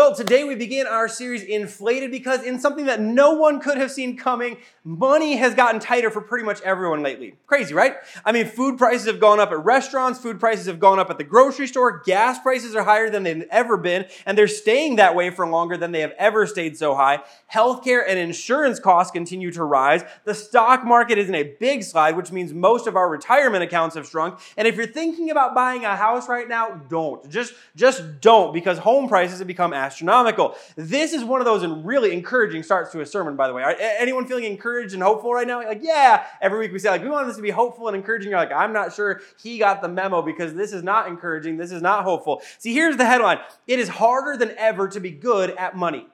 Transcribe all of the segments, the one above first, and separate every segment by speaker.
Speaker 1: Well, today we begin our series Inflated because in something that no one could have seen coming, money has gotten tighter for pretty much everyone lately. Crazy, right? I mean, food prices have gone up at restaurants, food prices have gone up at the grocery store, gas prices are higher than they've ever been, and they're staying that way for longer than they have ever stayed so high. Healthcare and insurance costs continue to rise. The stock market is in a big slide, which means most of our retirement accounts have shrunk. And if you're thinking about buying a house right now, don't. Just, just don't because home prices have become astronomical. This is one of those and really encouraging starts to a sermon, by the way. Anyone feeling encouraged and hopeful right now? Like, yeah, every week we say, like, we want this to be hopeful and encouraging. You're like, I'm not sure he got the memo because this is not encouraging. This is not hopeful. See, here's the headline It is harder than ever to be good at money.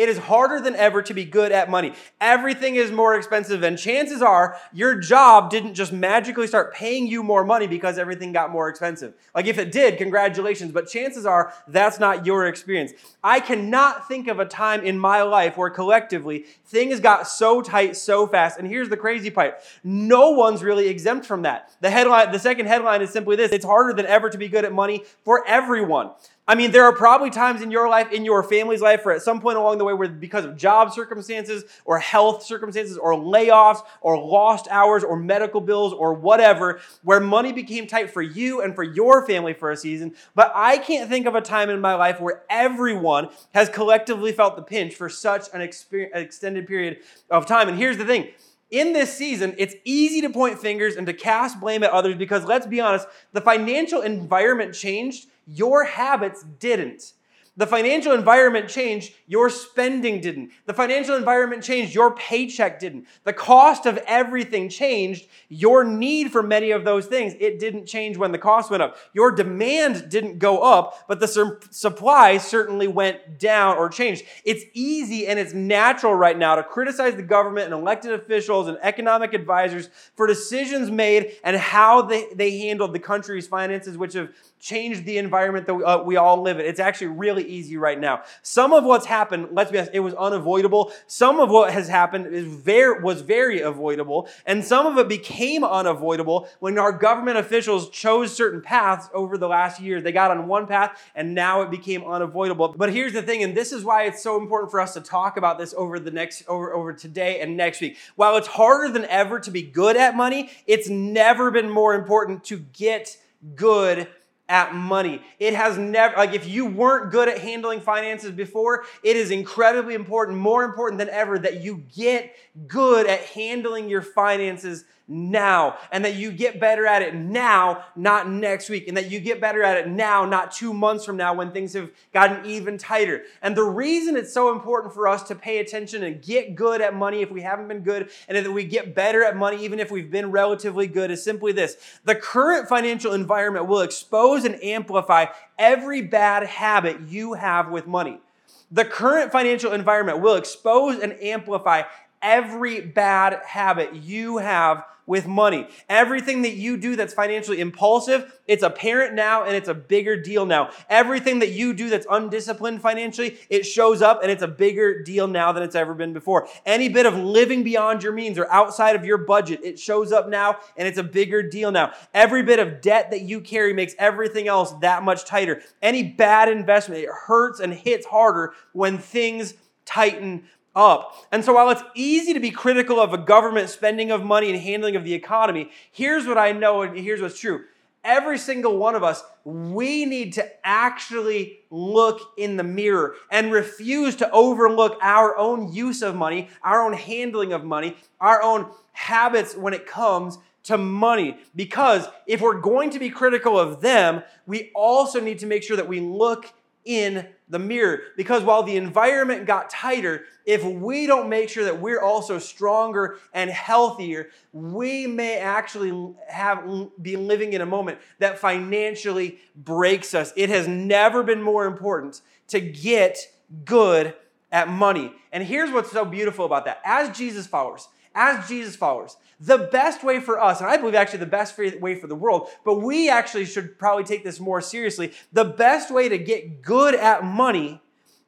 Speaker 1: It is harder than ever to be good at money. Everything is more expensive, and chances are your job didn't just magically start paying you more money because everything got more expensive. Like, if it did, congratulations, but chances are that's not your experience. I cannot think of a time in my life where collectively things got so tight so fast. And here's the crazy part no one's really exempt from that. The headline, the second headline is simply this it's harder than ever to be good at money for everyone. I mean, there are probably times in your life, in your family's life, or at some point along the way where because of job circumstances or health circumstances or layoffs or lost hours or medical bills or whatever, where money became tight for you and for your family for a season. But I can't think of a time in my life where everyone has collectively felt the pinch for such an extended period of time. And here's the thing in this season, it's easy to point fingers and to cast blame at others because let's be honest, the financial environment changed your habits didn't. The financial environment changed, your spending didn't. The financial environment changed, your paycheck didn't. The cost of everything changed, your need for many of those things, it didn't change when the cost went up. Your demand didn't go up, but the su- supply certainly went down or changed. It's easy and it's natural right now to criticize the government and elected officials and economic advisors for decisions made and how they, they handled the country's finances, which have changed the environment that we, uh, we, all live in. It's actually really easy right now. Some of what's happened, let's be honest, it was unavoidable. Some of what has happened is very, was very avoidable, and some of it became unavoidable when our government officials chose certain paths over the last years. They got on one path, and now it became unavoidable. But here's the thing, and this is why it's so important for us to talk about this over the next over over today and next week. While it's harder than ever to be good at money, it's never been more important to get good at money. It has never, like, if you weren't good at handling finances before, it is incredibly important, more important than ever, that you get good at handling your finances now and that you get better at it now, not next week, and that you get better at it now, not two months from now when things have gotten even tighter. And the reason it's so important for us to pay attention and get good at money if we haven't been good, and that we get better at money even if we've been relatively good is simply this. The current financial environment will expose and amplify every bad habit you have with money. The current financial environment will expose and amplify every bad habit you have with money. Everything that you do that's financially impulsive, it's apparent now and it's a bigger deal now. Everything that you do that's undisciplined financially, it shows up and it's a bigger deal now than it's ever been before. Any bit of living beyond your means or outside of your budget, it shows up now and it's a bigger deal now. Every bit of debt that you carry makes everything else that much tighter. Any bad investment, it hurts and hits harder when things tighten up. And so while it's easy to be critical of a government spending of money and handling of the economy, here's what I know and here's what's true. Every single one of us, we need to actually look in the mirror and refuse to overlook our own use of money, our own handling of money, our own habits when it comes to money. Because if we're going to be critical of them, we also need to make sure that we look in the mirror. Because while the environment got tighter, if we don't make sure that we're also stronger and healthier, we may actually have be living in a moment that financially breaks us. It has never been more important to get good at money. And here's what's so beautiful about that. As Jesus followers, as Jesus followers, the best way for us, and I believe actually the best way for the world, but we actually should probably take this more seriously. The best way to get good at money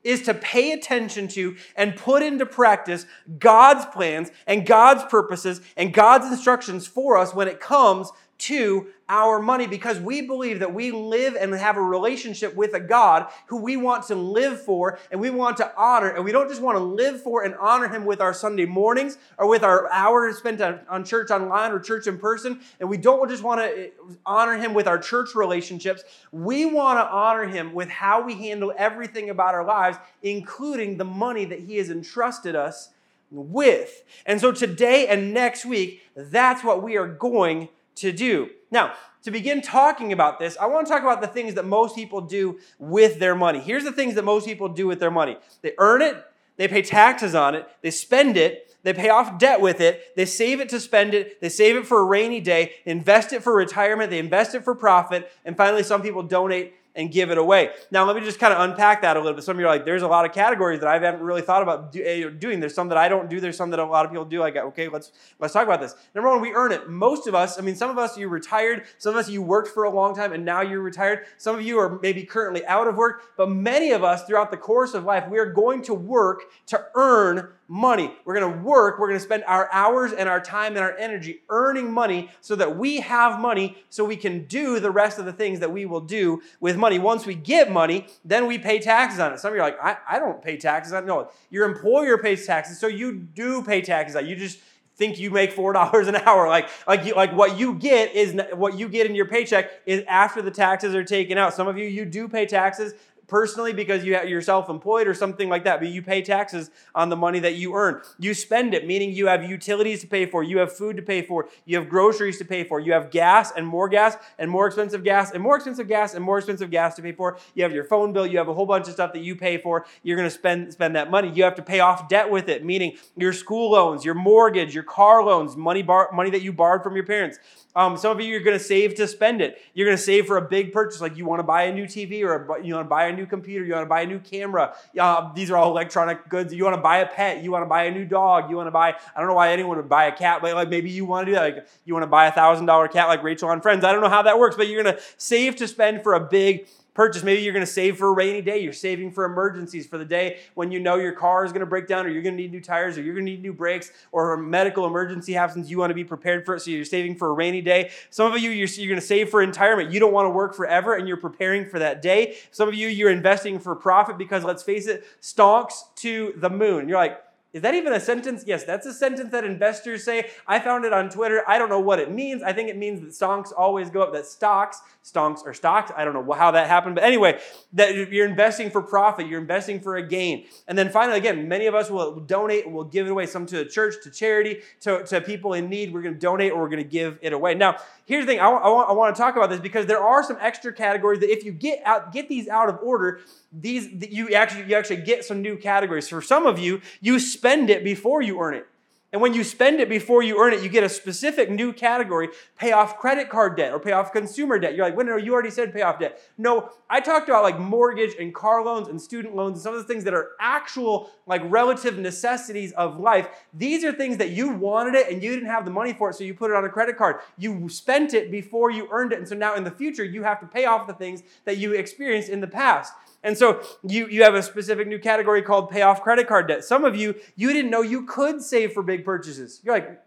Speaker 1: is to pay attention to and put into practice God's plans and God's purposes and God's instructions for us when it comes to our money because we believe that we live and have a relationship with a God who we want to live for and we want to honor. And we don't just want to live for and honor Him with our Sunday mornings or with our hours spent on, church online or church in person. And we don't just want to eh, honor Him with our church relationships. We want to honor Him with how we handle everything about our lives, including the money that He has entrusted us with. And so today and next week, that's what we are going to do. Now, to begin talking about this, I want to talk about the things that most people do with their money. Here's the things that most people do with their money they earn it, they pay taxes on it, they spend it, they pay off debt with it, they save it to spend it, they save it for a rainy day, invest it for retirement, they invest it for profit, and finally, some people donate and give it away. Now, let me just kind of unpack that a little bit. Some of you are like, there's a lot of categories that I haven't really thought about eh, doing. There's some that I don't do. There's some that a lot of people do. Like, okay, let's let's talk about this. Number one, we earn it. Most of us, I mean, some of us you retired. Some of us you worked for a long time and now you're retired. Some of you are maybe currently out of work. But many of us, throughout the course of life, we are going to work to earn money. We're going to work, we're going to spend our hours and our time and our energy earning money so that we have money so we can do the rest of the things that we will do with money. Once we get money, then we pay taxes on it. Some of you are like, I, I don't pay taxes. No, your employer pays taxes, so you do pay taxes. You just think you make four dollars an hour like like you, like what you get is what you get in your paycheck is after the taxes are taken out some of you you do pay taxes personally because you you're self-employed or something like that, but you pay taxes on the money that you earn. You spend it, meaning you have utilities to pay for, you have food to pay for, you have groceries to pay for, you have gas and more gas and more expensive gas and more expensive gas and more expensive gas to pay for. You have your phone bill, you have a whole bunch of stuff that you pay for. You're going to spend spend that money. You have to pay off debt with it, meaning your school loans, your mortgage, your car loans, money bar, money that you borrowed from your parents. Um, some of you are going to save to spend it. You're going to save for a big purchase, like you want to buy a new TV or a, you want to buy a new computer, you want to buy a new camera. Uh, these are all electronic goods. You want to buy a pet, you want to buy a new dog, you want to buy. I don't know why anyone would buy a cat, but like maybe you want to do that. Like you want to buy a thousand dollar cat, like Rachel on Friends. I don't know how that works, but you're going to save to spend for a big purchase. Maybe you're going to save for a rainy day. You're saving for emergencies for the day when you know your car is going to break down or you're going to need new tires or you're going to need new brakes or a medical emergency happens. You want to be prepared for it. So you're saving for a rainy day. Some of you, you're, you're going to save for retirement. You don't want to work forever and you're preparing for that day. Some of you, you're investing for profit because let's face it, stocks to the moon. You're like, is that even a sentence? Yes, that's a sentence that investors say. I found it on Twitter. I don't know what it means. I think it means that stonks always go up, that stocks, stocks or stocks, I don't know how that happened. But anyway, that you're investing for profit, you're investing for a gain. And then finally, again, many of us will donate, we'll give it away, some to the church, to charity, to, to people in need. We're going to donate or we're going to give it away. Now, here's the thing I, I, want, I want to talk about this because there are some extra categories that if you get out, get these out of order, these you actually you actually get some new categories. For some of you, you spend it before you earn it. And when you spend it before you earn it, you get a specific new category pay off credit card debt or pay off consumer debt. You're like, well, no, you already said pay off debt. No, I talked about like mortgage and car loans and student loans and some of the things that are actual, like relative necessities of life. These are things that you wanted it and you didn't have the money for it, so you put it on a credit card. You spent it before you earned it. And so now in the future, you have to pay off the things that you experienced in the past. And so you, you have a specific new category called pay off credit card debt. Some of you, you didn't know you could save for big purchases. You're like,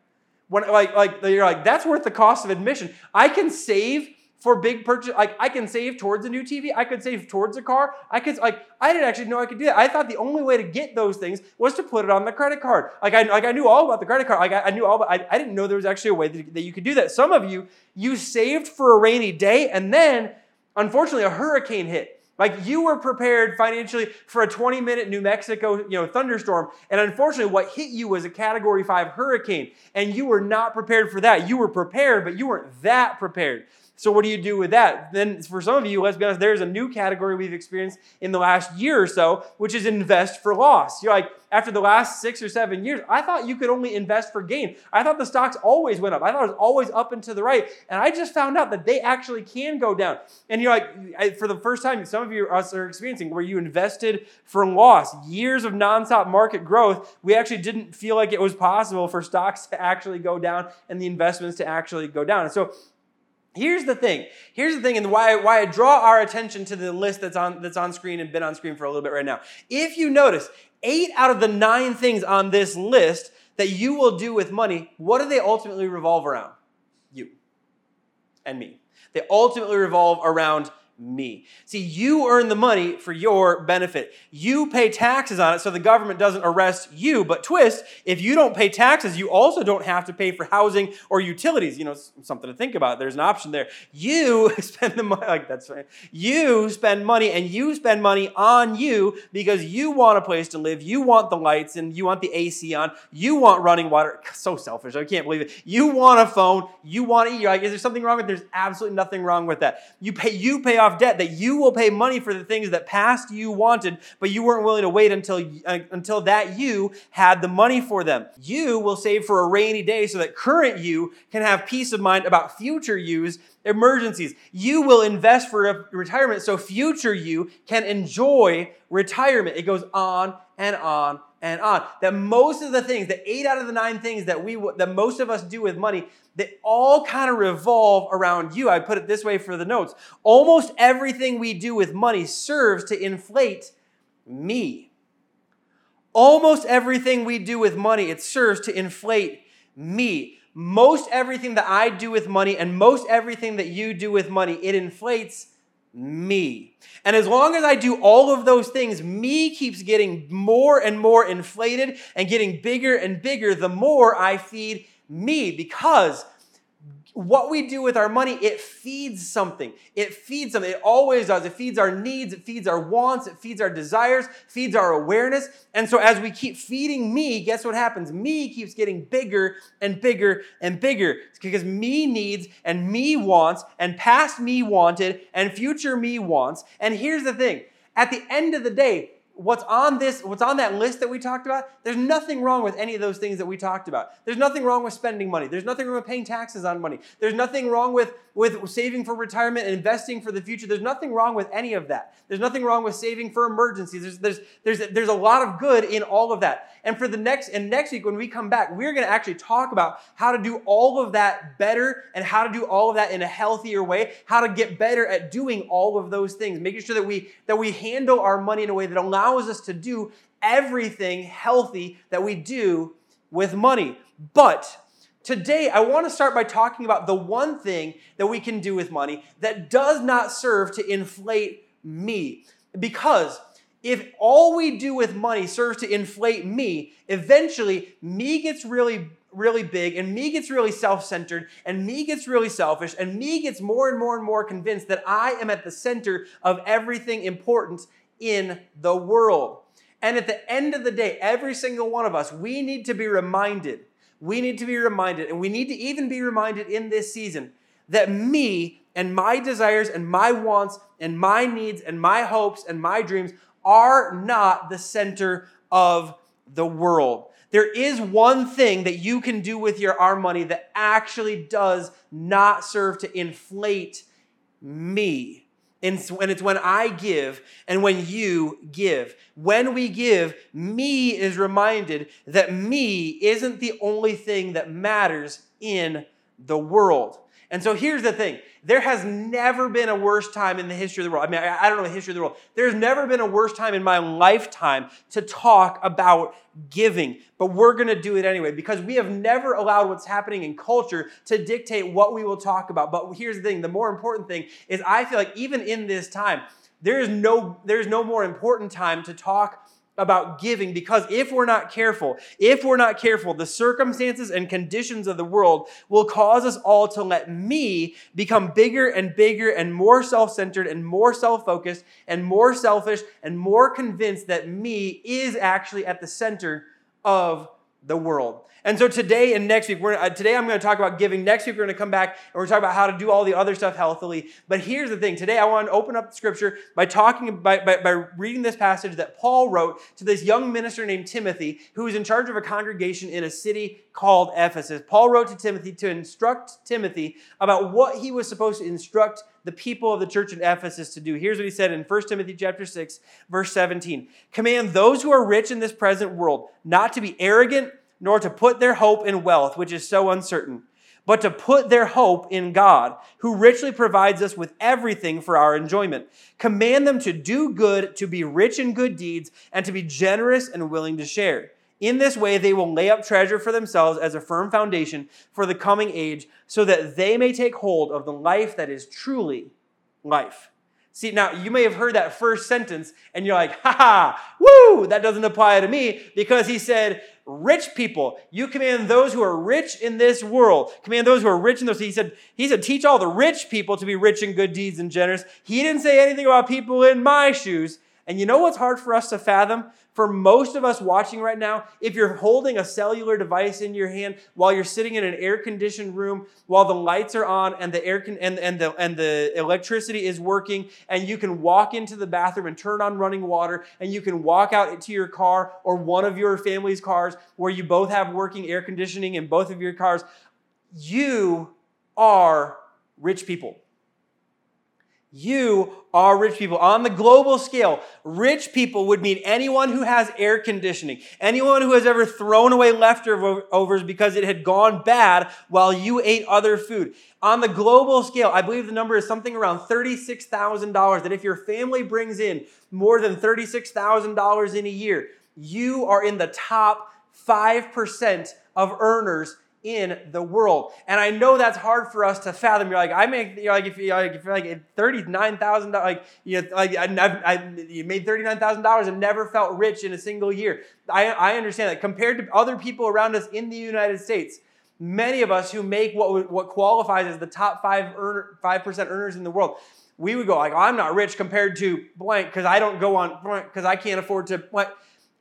Speaker 1: when, like, like, you're like, that's worth the cost of admission. I can save for big purchase. Like I can save towards a new TV. I could save towards a car. I could like I didn't actually know I could do that. I thought the only way to get those things was to put it on the credit card. Like I like I knew all about the credit card. Like I, I knew all about. I, I didn't know there was actually a way that, that you could do that. Some of you you saved for a rainy day, and then unfortunately a hurricane hit like you were prepared financially for a 20 minute New Mexico, you know, thunderstorm. And unfortunately, what hit you was a category five hurricane. And you were not prepared for that. You were prepared, but you weren't that prepared. So what do you do with that? Then for some of you, let's be honest, there's a new category we've experienced in the last year or so, which is invest for loss. You're like, after the last six or seven years, I thought you could only invest for gain. I thought the stocks always went up. I thought it was always up and to the right. And I just found out that they actually can go down. And you're like, for the first time, some of you us are experiencing where you invested for loss, years of nonstop market growth. We actually didn't feel like it was possible for stocks to actually go down and the investments to actually go down. And so Here's the thing. Here's the thing, and why, why I draw our attention to the list that's on, that's on screen and been on screen for a little bit right now. If you notice, eight out of the nine things on this list that you will do with money, what do they ultimately revolve around? You. and me. They ultimately revolve around me. See, you earn the money for your benefit. You pay taxes on it so the government doesn't arrest you. But twist, if you don't pay taxes, you also don't have to pay for housing or utilities. You know, something to think about. There's an option there. You spend the money, like that's right. You spend money and you spend money on you because you want a place to live. You want the lights and you want the AC on. You want running water. So selfish. I can't believe it. You want a phone. You want to eat. Like, is there something wrong with? There's absolutely nothing wrong with that. You pay. You pay off debt, that you will pay money for the things that past you wanted, but you weren't willing to wait until, uh, until that you had the money for them. You will save for a rainy day so that current you can have peace of mind about future you's emergencies. You will invest for retirement so future you can enjoy retirement. It goes on and on and on. That most of the things, the eight out of the nine things that we that most of us do with money, they all kind of revolve around you. I put it this way for the notes. Almost everything we do with money serves to inflate me. Almost everything we do with money, it serves to inflate me. Most everything that I do with money and most everything that you do with money, it inflates me. And as long as I do all of those things, me keeps getting more and more inflated and getting bigger and bigger the more I feed me because what we do with our money, it feeds something. It feeds something. It always does. It feeds our needs, it feeds our wants, it feeds our desires, feeds our awareness. And so as we keep feeding me, guess what happens? Me keeps getting bigger and bigger and bigger. It's because me needs and me wants and past me wanted and future me wants. And here's the thing. At the end of the day, what's on this what's on that list that we talked about there's nothing wrong with any of those things that we talked about. There's nothing wrong with spending money. There's nothing wrong with paying taxes on money. There's nothing wrong with with saving for retirement and investing for the future. There's nothing wrong with any of that. There's nothing wrong with saving for emergencies. There's there's there's, there's a lot of good in all of that. And for the next and next week when we come back we're going to actually talk about how to do all of that better and how to do all of that in a healthier way how to get better at doing all of those things making sure that we that we handle our money in a way that allows allows us to do everything healthy that we do with money. But today, I want to start by talking about the one thing that we can do with money that does not serve to inflate me. Because if all we do with money serves to inflate me, eventually me gets really really big and me gets really self-centered and me gets really selfish and me gets more and more and more convinced that I am at the center of everything important in the world. And at the end of the day, every single one of us, we need to be reminded, we need to be reminded, and we need to even be reminded in this season that me and my desires and my wants and my needs and my hopes and my dreams are not the center of the world. There is one thing that you can do with your our money that actually does not serve to inflate me and it's when I give and when you give. When we give, me is reminded that me isn't the only thing that matters in the world. And so here's the thing there has never been a worse time in the history of the world. I mean, I, don't know the history of the world. There's never been a worse time in my lifetime to talk about giving, but we're going to do it anyway because we have never allowed what's happening in culture to dictate what we will talk about. But here's the thing the more important thing is I feel like even in this time, there is no, there's no more important time to talk about giving because if we're not careful, if we're not careful, the circumstances and conditions of the world will cause us all to let me become bigger and bigger and more self centered and more self focused and more selfish and more convinced that me is actually at the center of the world. And so today and next week, we're, uh, today I'm going to talk about giving. Next week, we're going to come back and we're talking about how to do all the other stuff healthily. But here's the thing today, I want to open up the scripture by talking, by, by, by reading this passage that Paul wrote to this young minister named Timothy, who was in charge of a congregation in a city called Ephesus. Paul wrote to Timothy to instruct Timothy about what he was supposed to instruct the people of the church in Ephesus to do. Here's what he said in 1 Timothy chapter 6, verse 17. Command those who are rich in this present world not to be arrogant nor to put their hope in wealth, which is so uncertain, but to put their hope in God, who richly provides us with everything for our enjoyment. Command them to do good, to be rich in good deeds, and to be generous and willing to share. In this way, they will lay up treasure for themselves as a firm foundation for the coming age, so that they may take hold of the life that is truly life. See, now you may have heard that first sentence and you're like, ha ha, woo, that doesn't apply to me because he said, rich people, you command those who are rich in this world, command those who are rich in this. He said, he said, teach all the rich people to be rich in good deeds and generous. He didn't say anything about people in my shoes. And you know what's hard for us to fathom? For most of us watching right now, if you're holding a cellular device in your hand while you're sitting in an air-conditioned room, while the lights are on and the air con- and, and the and the electricity is working, and you can walk into the bathroom and turn on running water, and you can walk out to your car or one of your family's cars where you both have working air conditioning in both of your cars, you are rich people. You are rich people. On the global scale, rich people would mean anyone who has air conditioning, anyone who has ever thrown away leftovers because it had gone bad while you ate other food. On the global scale, I believe the number is something around $36,000. That if your family brings in more than $36,000 in a year, you are in the top 5% of earners in the world. And I know that's hard for us to fathom. You're like, I make, you're like, if, you're like, if you're like 39,000, like, you know, like I, I, you made $39,000 and never felt rich in a single year. I, I understand that. Compared to other people around us in the United States, many of us who make what, what qualifies as the top five earner, 5% earners in the world, we would go like, oh, I'm not rich compared to blank because I don't go on blank because I can't afford to blank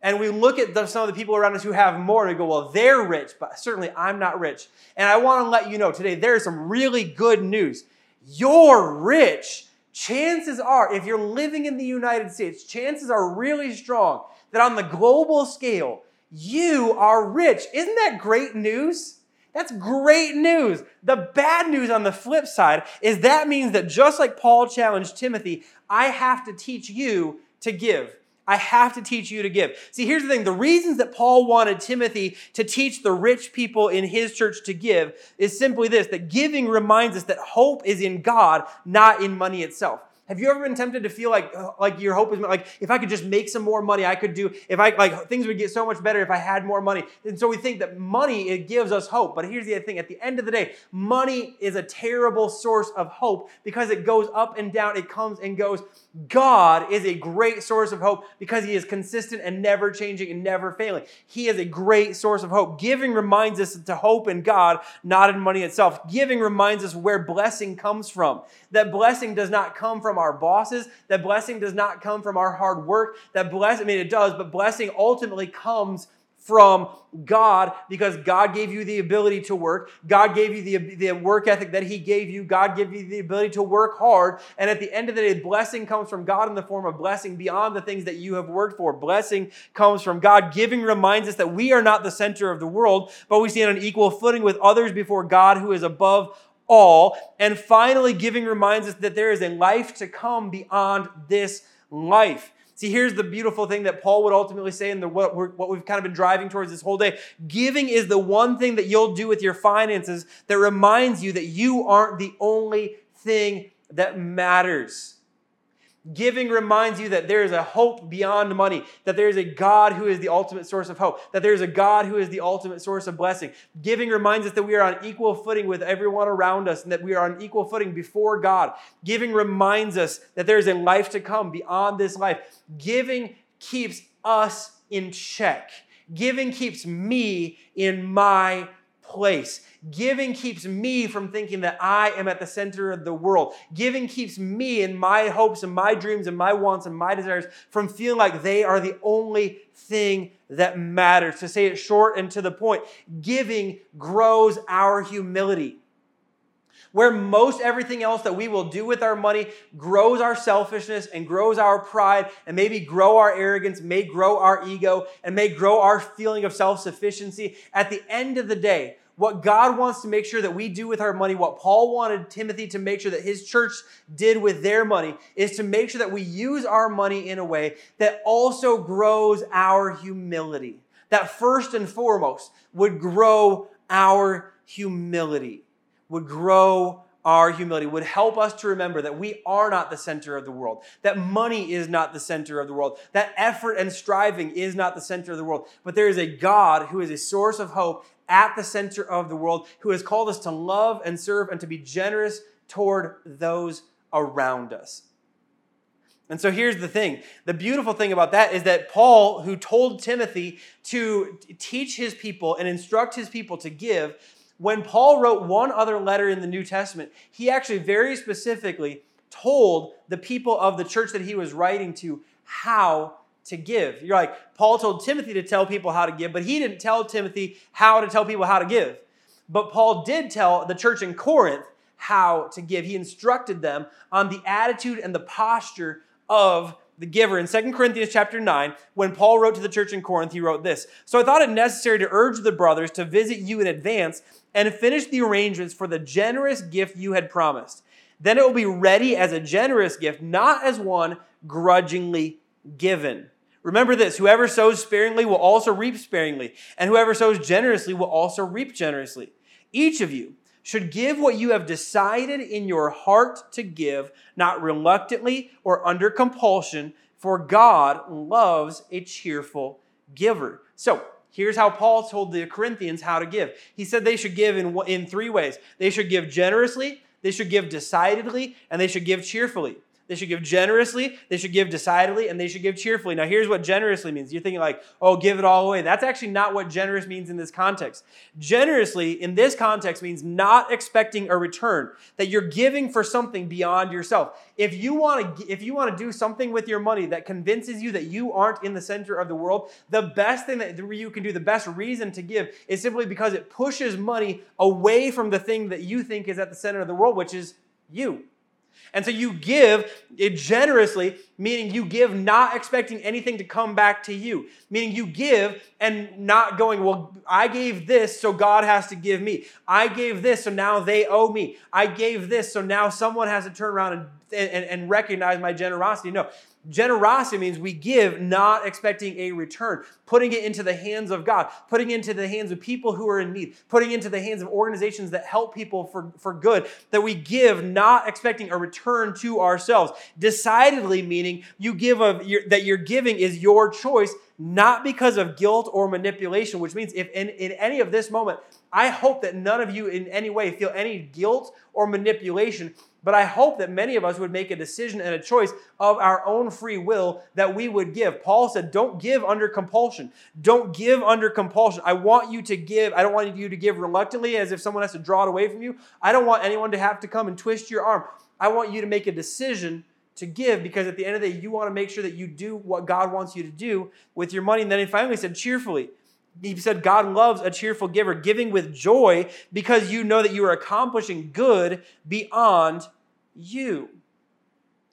Speaker 1: and we look at the, some of the people around us who have more and we go, well, they're rich, but certainly I'm not rich. And I want to let you know today there is some really good news. You're rich. Chances are, if you're living in the United States, chances are really strong that on the global scale, you are rich. Isn't that great news? That's great news. The bad news on the flip side is that means that just like Paul challenged Timothy, I have to teach you to give. I have to teach you to give. See, here's the thing the reasons that Paul wanted Timothy to teach the rich people in his church to give is simply this that giving reminds us that hope is in God, not in money itself. Have you ever been tempted to feel like uh, like your hope is like if I could just make some more money, I could do if I like things would get so much better if I had more money. And so we think that money it gives us hope. But here's the thing: at the end of the day, money is a terrible source of hope because it goes up and down, it comes and goes. God is a great source of hope because He is consistent and never changing and never failing. He is a great source of hope. Giving reminds us to hope in God, not in money itself. Giving reminds us where blessing comes from. That blessing does not come from our bosses. That blessing does not come from our hard work. That bless, I mean, it does, but blessing ultimately comes from God because God gave you the ability to work. God gave you the, the work ethic that He gave you. God gave you the ability to work hard. And at the end of the day, blessing comes from God in the form of blessing beyond the things that you have worked for. Blessing comes from God. Giving reminds us that we are not the center of the world, but we stand on equal footing with others before God who is above all. And finally, giving reminds us that there is a life to come beyond this life. See, here's the beautiful thing that Paul would ultimately say, and what, what we've kind of been driving towards this whole day. Giving is the one thing that you'll do with your finances that reminds you that you aren't the only thing that matters. Giving reminds you that there is a hope beyond money, that there is a God who is the ultimate source of hope, that there is a God who is the ultimate source of blessing. Giving reminds us that we are on equal footing with everyone around us and that we are on equal footing before God. Giving reminds us that there is a life to come beyond this life. Giving keeps us in check. Giving keeps me in my place. Giving keeps me from thinking that I am at the center of the world. Giving keeps me and my hopes and my dreams and my wants and my desires from feeling like they are the only thing that matters. To say it short and to the point, giving grows our humility where most everything else that we will do with our money grows our selfishness and grows our pride and maybe grow our arrogance, may grow our ego, and may grow our feeling of self sufficiency. At the end of the day, what God wants to make sure that we do with our money, what Paul wanted Timothy to make sure that his church did with their money, is to make sure that we use our money in a way that also grows our humility. That first and foremost would grow our humility, would grow our humility, would help us to remember that we are not the center of the world, that money is not the center of the world, that effort and striving is not the center of the world, but there is a God who is a source of hope at the center of the world, who has called us to love and serve and to be generous toward those around us. And so here's the thing. The beautiful thing about that is that Paul, who told Timothy to teach his people and instruct his people to give, when Paul wrote one other letter in the New Testament, he actually very specifically told the people of the church that he was writing to how to give. You're like, Paul told Timothy to tell people how to give, but he didn't tell Timothy how to tell people how to give. But Paul did tell the church in Corinth how to give. He instructed them on the attitude and the posture of the giver. In 2 Corinthians chapter 9, when Paul wrote to the church in Corinth, he wrote this So I thought it necessary to urge the brothers to visit you in advance and finish the arrangements for the generous gift you had promised. Then it will be ready as a generous gift, not as one grudgingly given. Remember this whoever sows sparingly will also reap sparingly, and whoever sows generously will also reap generously. Each of you, should give what you have decided in your heart to give, not reluctantly or under compulsion, for God loves a cheerful giver. So, here's how Paul told the Corinthians how to give. He said they should give in, in three ways they should give generously, they should give decidedly, and they should give cheerfully. They should give generously, they should give decidedly, and they should give cheerfully. Now, here's what generously means. You're thinking, like, oh, give it all away. That's actually not what generous means in this context. Generously, in this context, means not expecting a return, that you're giving for something beyond yourself. If you want to, if you want to do something with your money that convinces you that you aren't in the center of the world, the best thing that you can do, the best reason to give, is simply because it pushes money away from the thing that you think is at the center of the world, which is you. And so you give it generously, meaning you give not expecting anything to come back to you. Meaning you give and not going, well, I gave this, so God has to give me. I gave this, so now they owe me. I gave this, so now someone has to turn around and, and, and recognize my generosity. No, Generosity means we give not expecting a return, putting it into the hands of God, putting it into the hands of people who are in need, putting it into the hands of organizations that help people for, for good, that we give not expecting a return to ourselves. Decidedly meaning you give of your, that your giving is your choice, not because of guilt or manipulation, which means if in, in any of this moment, I hope that none of you in any way feel any guilt or manipulation but I hope that many of us would make a decision and a choice of our own free will that we would give. Paul said, Don't give under compulsion. Don't give under compulsion. I want you to give. I don't want you to give reluctantly as if someone has to draw it away from you. I don't want anyone to have to come and twist your arm. I want you to make a decision to give because at the end of the day, you want to make sure that you do what God wants you to do with your money. And then he finally said, cheerfully. He said, God loves a cheerful giver, giving with joy because you know that you are accomplishing good beyond you.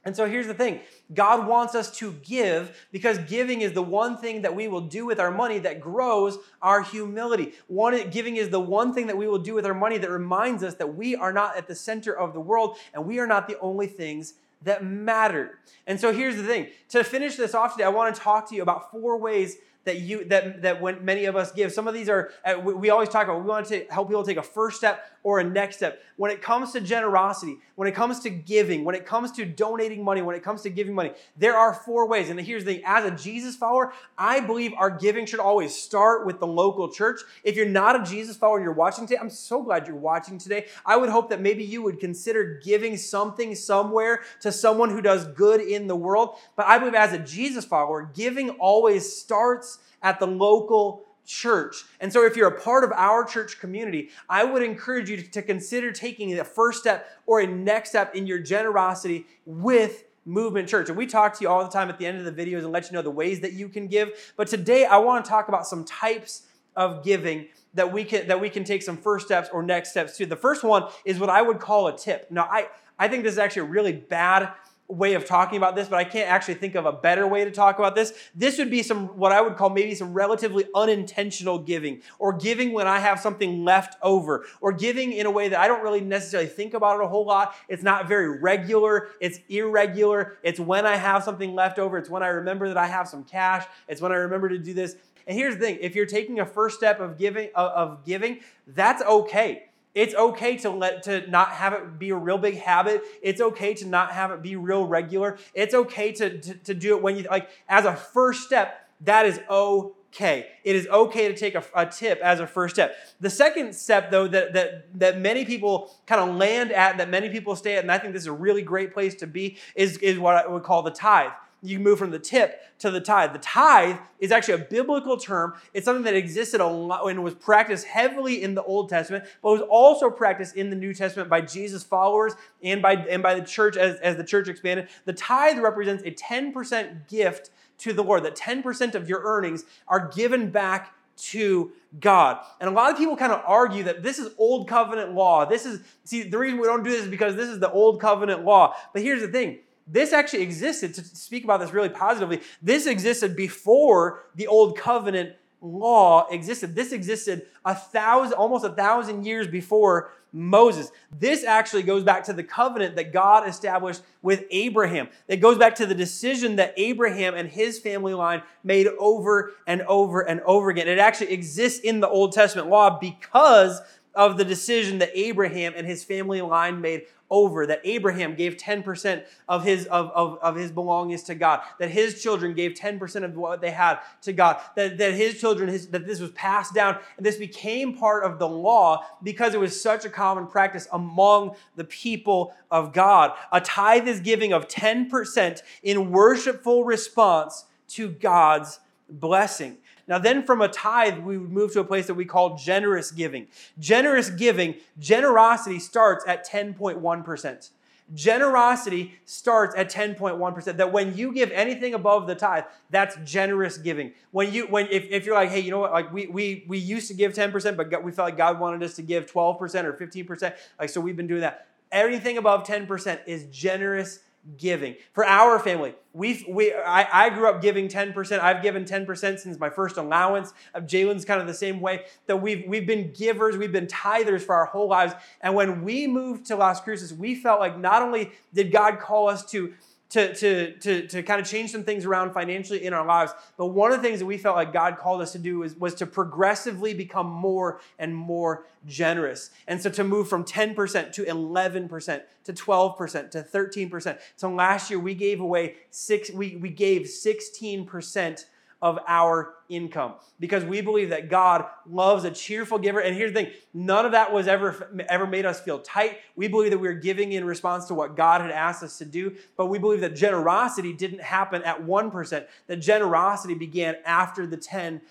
Speaker 1: And so here's the thing God wants us to give because giving is the one thing that we will do with our money that grows our humility. One, giving is the one thing that we will do with our money that reminds us that we are not at the center of the world and we are not the only things that matter. And so here's the thing to finish this off today, I want to talk to you about four ways that you that that when many of us give some of these are uh, we always talk about we want to help people take a first step or a next step. When it comes to generosity when it comes to giving when it comes to donating money when it comes to giving money there are four ways. And here's the thing as a jesus follower i believe our giving should always start with the local church. If you're not a jesus follower and you're watching today i'm so glad you're watching today. I would hope that maybe you would consider giving something somewhere to someone who does good in the world. But i believe as a jesus follower giving always starts at the local church. And so, if you're a part of our church community, I would encourage you to, consider taking the first step or a next step in your generosity with Movement Church. And we talk to you all the time at the end of the videos and let you know the ways that you can give. But today, I want to talk about some types of giving that we can that we can take some first steps or next steps to. The first one is what I would call a tip. Now, I I think this is actually a really bad way of talking about this, but I can't actually think of a better way to talk about this. This would be some, what I would call maybe some relatively unintentional giving, or giving when I have something left over, or giving in a way that I don't really necessarily think about it a whole lot. It's not very regular, it's irregular. It's when I have something left over, it's when I remember that I have some cash, it's when I remember to do this. And here's the thing if you're taking a first step of giving, of giving that's okay It's okay to let to not have it be a real big habit. It's okay to not have it be real regular. It's okay to, to, to do it when you like as a first step. That is okay. It is okay to take a, a, tip as a first step. The second step, though, that, that, that many people kind of land at, that many people stay at, and I think this is a really great place to be, is, is what I would call the tithe you move from the tip to the tithe. The tithe is actually a biblical term. It's something that existed a lot and was practiced heavily in the Old Testament, but was also practiced in the New Testament by Jesus' followers and by, and by the church as, as the church expanded. The tithe represents a 10% gift to the Lord, that 10% of your earnings are given back to God. And a lot of people kind of argue that this is old covenant law. This is, see, the reason we don't do this is because this is the old covenant law. But here's the thing this actually existed, to speak about this really positively, this existed before the old covenant law existed. This existed a thousand, almost a thousand years before Moses. This actually goes back to the covenant that God established with Abraham. It goes back to the decision that Abraham and his family line made over and over and over again. It actually exists in the Old Testament law because of the decision that Abraham and his family line made over that Abraham gave 10% of his of, of, of his belongings to God, that his children gave 10% of what they had to God, that, that his children, his, that this was passed down, and this became part of the law because it was such a common practice among the people of God. A tithe is giving of 10% in worshipful response to God's blessing. Now, then from a tithe, we would move to a place that we call generous giving. Generous giving, generosity starts at 10.1%. Generosity starts at 10.1%. That when you give anything above the tithe, that's generous giving. When you when if, if you're like, hey, you know what, like we we we used to give 10%, but we felt like God wanted us to give 12% or 15%. Like so we've been doing that. Everything above 10% is generous giving. For our family, we've, we I, I grew up giving 10%. I've given 10% since my first allowance. Of Jalen's kind of the same way. That we've we've been givers, we've been tithers for our whole lives. And when we moved to Las Cruces, we felt like not only did God call us to to, to, to, to kind of change some things around financially in our lives. But one of the things that we felt like God called us to do was, was to progressively become more and more generous. And so to move from 10% to 11% to 12% to 13%. So last year we gave away six, we, we gave 16% of our income because we believe that God loves a cheerful giver. And here's the thing none of that was ever, ever made us feel tight. We believe that we are giving in response to what God had asked us to do, but we believe that generosity didn't happen at 1%, that generosity began after the 10%.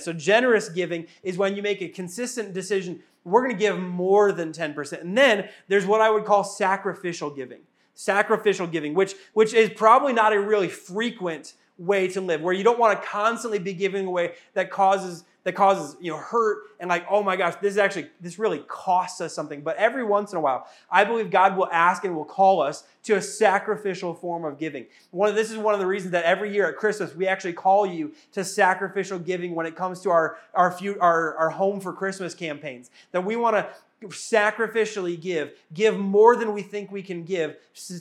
Speaker 1: So generous giving is when you make a consistent decision we're going to give more than 10%. And then there's what I would call sacrificial giving. Sacrificial giving, which, which is probably not a really frequent way to live, where you don't want to constantly be giving away that causes that causes you know hurt and like oh my gosh this is actually this really costs us something. But every once in a while i believe god will ask and will call us to a sacrificial form of giving. One of this is one of the reasons that every year at christmas we actually call you to sacrificial giving when it comes to our our few, our, our home for christmas campaigns. That we want to sacrificially give give more than we think we can give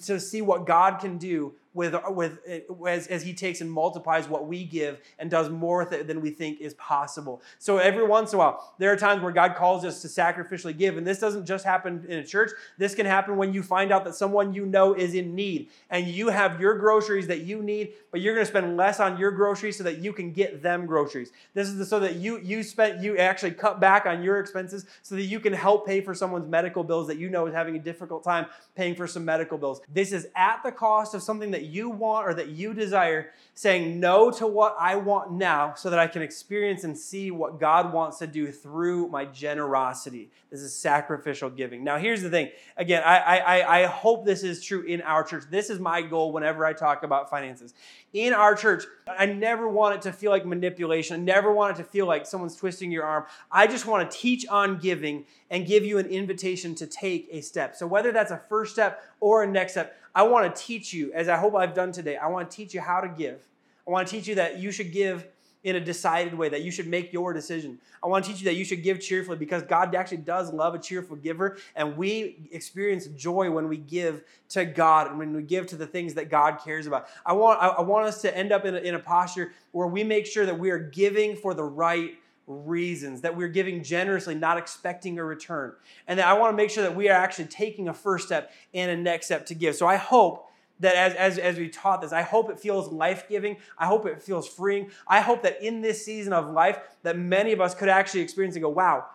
Speaker 1: to see what god can do with, uh, with uh, as, as he takes and multiplies what we give and does more with it than we think is possible. So every once in a while, there are times where God calls us to sacrificially give. And this doesn't just happen in a church. This can happen when you find out that someone you know is in need and you have your groceries that you need, but you're going to spend less on your groceries so that you can get them groceries. This is so that you you spent you actually cut back on your expenses so that you can help pay for someone's medical bills that you know is having a difficult time paying for some medical bills. This is at the cost of something that you want or that you desire, saying no to what I want now so that I can experience and see what God wants to do through my generosity. This is sacrificial giving. Now, here's the thing. Again, I, I, I hope this is true in our church. This is my goal whenever I talk about finances. In our church, I never want it to feel like manipulation. I never want it to feel like someone's twisting your arm. I just want to teach on giving and give you an invitation to take a step. So, whether that's a first step or a next step, I want to teach you, as I hope I've done today, I want to teach you how to give. I want to teach you that you should give in a decided way, that you should make your decision. I want to teach you that you should give cheerfully because God actually does love a cheerful giver, and we experience joy when we give to God and when we give to the things that God cares about. I want, I want us to end up in a, in a posture where we make sure that we are giving for the right reasons, that we're giving generously, not expecting a return. And that I want to make sure that we are actually taking a first step and a next step to give. So I hope that as, as, as we taught this, I hope it feels life-giving. I hope it feels freeing. I hope that in this season of life, that many of us could actually experience and go, wow,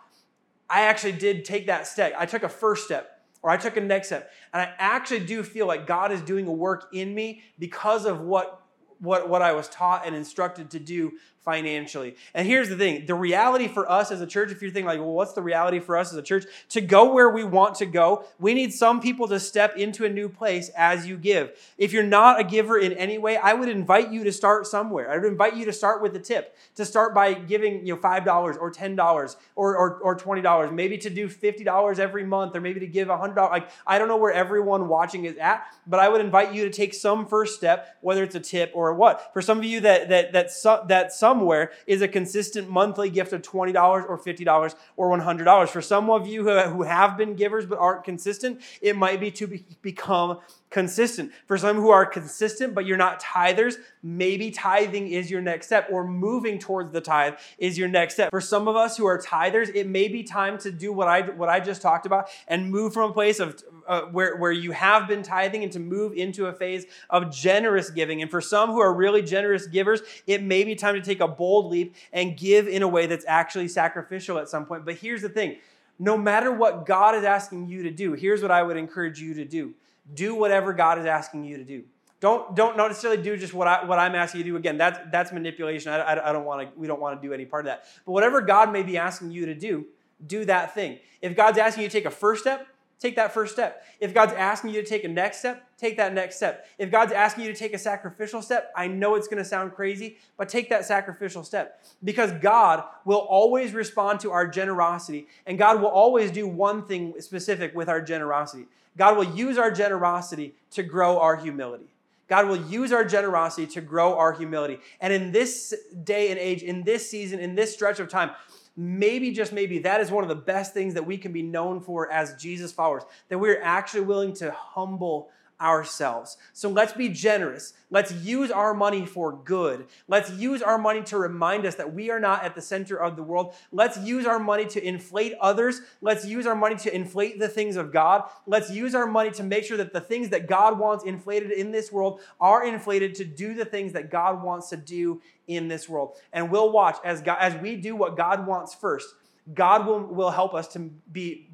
Speaker 1: I actually did take that step. I took a first step or I took a next step. And I actually do feel like God is doing a work in me because of what, what, what I was taught and instructed to do financially. And here's the thing the reality for us as a church, if you're thinking, like, well, what's the reality for us as a church? To go where we want to go, we need some people to step into a new place as you give. If you're not a giver in any way, I would invite you to start somewhere. I would invite you to start with a tip, to start by giving you know, $5 or $10 or, or, or $20, maybe to do $50 every month, or maybe to give $100. Like, I don't know where everyone watching is at, but I would invite you to take some first step, whether it's a tip or what. For some of you that, that, that, that some somewhere is a consistent monthly gift of $20 or $50 or $100. For some of you who have been givers but aren't consistent, it might be to be, become consistent. For some who are consistent but you're not tithers, maybe tithing is your next step or moving towards the tithe is your next step. For some of us who are tithers, it may be time to do what I what I just talked about and move from a place of uh, where, where you have been tithing and to move into a phase of generous giving. And for some who are really generous givers, it may be time to take a bold leap and give in a way that's actually sacrificial at some point. But here's the thing no matter what God is asking you to do, here's what I would encourage you to do do whatever God is asking you to do. Don't, don't necessarily do just what, I, what I'm asking you to do. Again, that's, that's manipulation. I, I, I don't want to, we don't want to do any part of that. But whatever God may be asking you to do, do that thing. If God's asking you to take a first step, take that first step. If God's asking you to take a next step, take that next step. If God's asking you to take a sacrificial step, I know it's going to sound crazy, but take that sacrificial step because God will always respond to our generosity and God will always do one thing specific with our generosity. God will use our generosity to grow our humility. God will use our generosity to grow our humility. And in this day and age, in this season, in this stretch of time, maybe, just maybe, that is one of the best things that we can be known for as Jesus followers, that we're actually willing to humble ourselves. So let's be generous. Let's use our money for good. Let's use our money to remind us that we are not at the center of the world. Let's use our money to inflate others. Let's use our money to inflate the things of God. Let's use our money to make sure that the things that God wants inflated in this world are inflated to do the things that God wants to do in this world. And we'll watch as God, as we do what God wants first. God will, will help us to be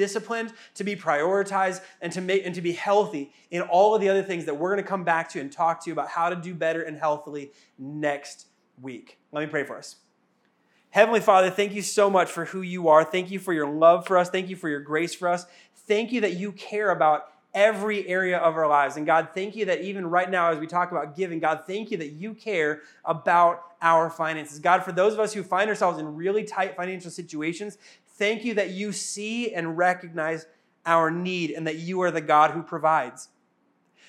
Speaker 1: disciplined, to be prioritized, and to make and to be healthy in all of the other things that we're going to come back to and talk to you about how to do better and healthily next week. Let me pray for us. Heavenly Father, thank you so much for who you are. Thank you for your love for us. Thank you for your grace for us. Thank you that you care about every area of our lives. And God, thank you that even right now, as we talk about giving, God, thank you that you care about our finances. God, for those of us who find ourselves in really tight financial situations, Thank you that you see and recognize our need and that you are the God who provides.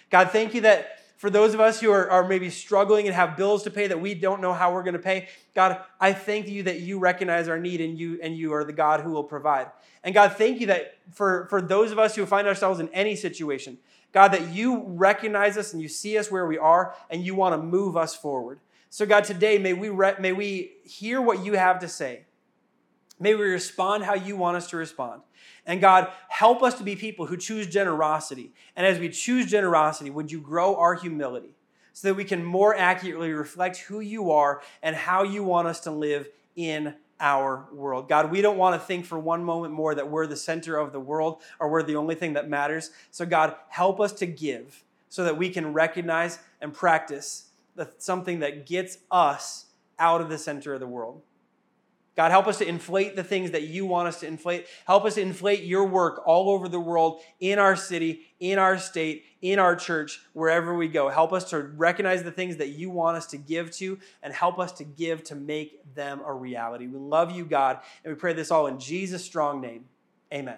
Speaker 1: God, thank you that for those of us who are, are maybe struggling and have bills to pay that we don't know how we're going to pay, God, I thank you that you recognize our need and you and you are the God who will provide. And God, thank you that for, for those of us who find ourselves in any situation, God, that you recognize us and you see us where we are and you want to move us forward. So, God, today may we, re- may we hear what you have to say. May we respond how you want us to respond. And God, help us to be people who choose generosity. And as we choose generosity, would you grow our humility so that we can more accurately reflect who you are and how you want us to live in our world. God, we don't want to think for one moment more that we're the center of the world or we're the only thing that matters. So, God, help us to give so that we can recognize and practice something that gets us out of the center of the world. God, help us to inflate the things that you want us to inflate. Help us inflate your work all over the world, in our city, in our state, in our church, wherever we go. Help us to recognize the things that you want us to give to and help us to give to make them a reality. We love you, God, and we pray this all in Jesus' strong name. Amen.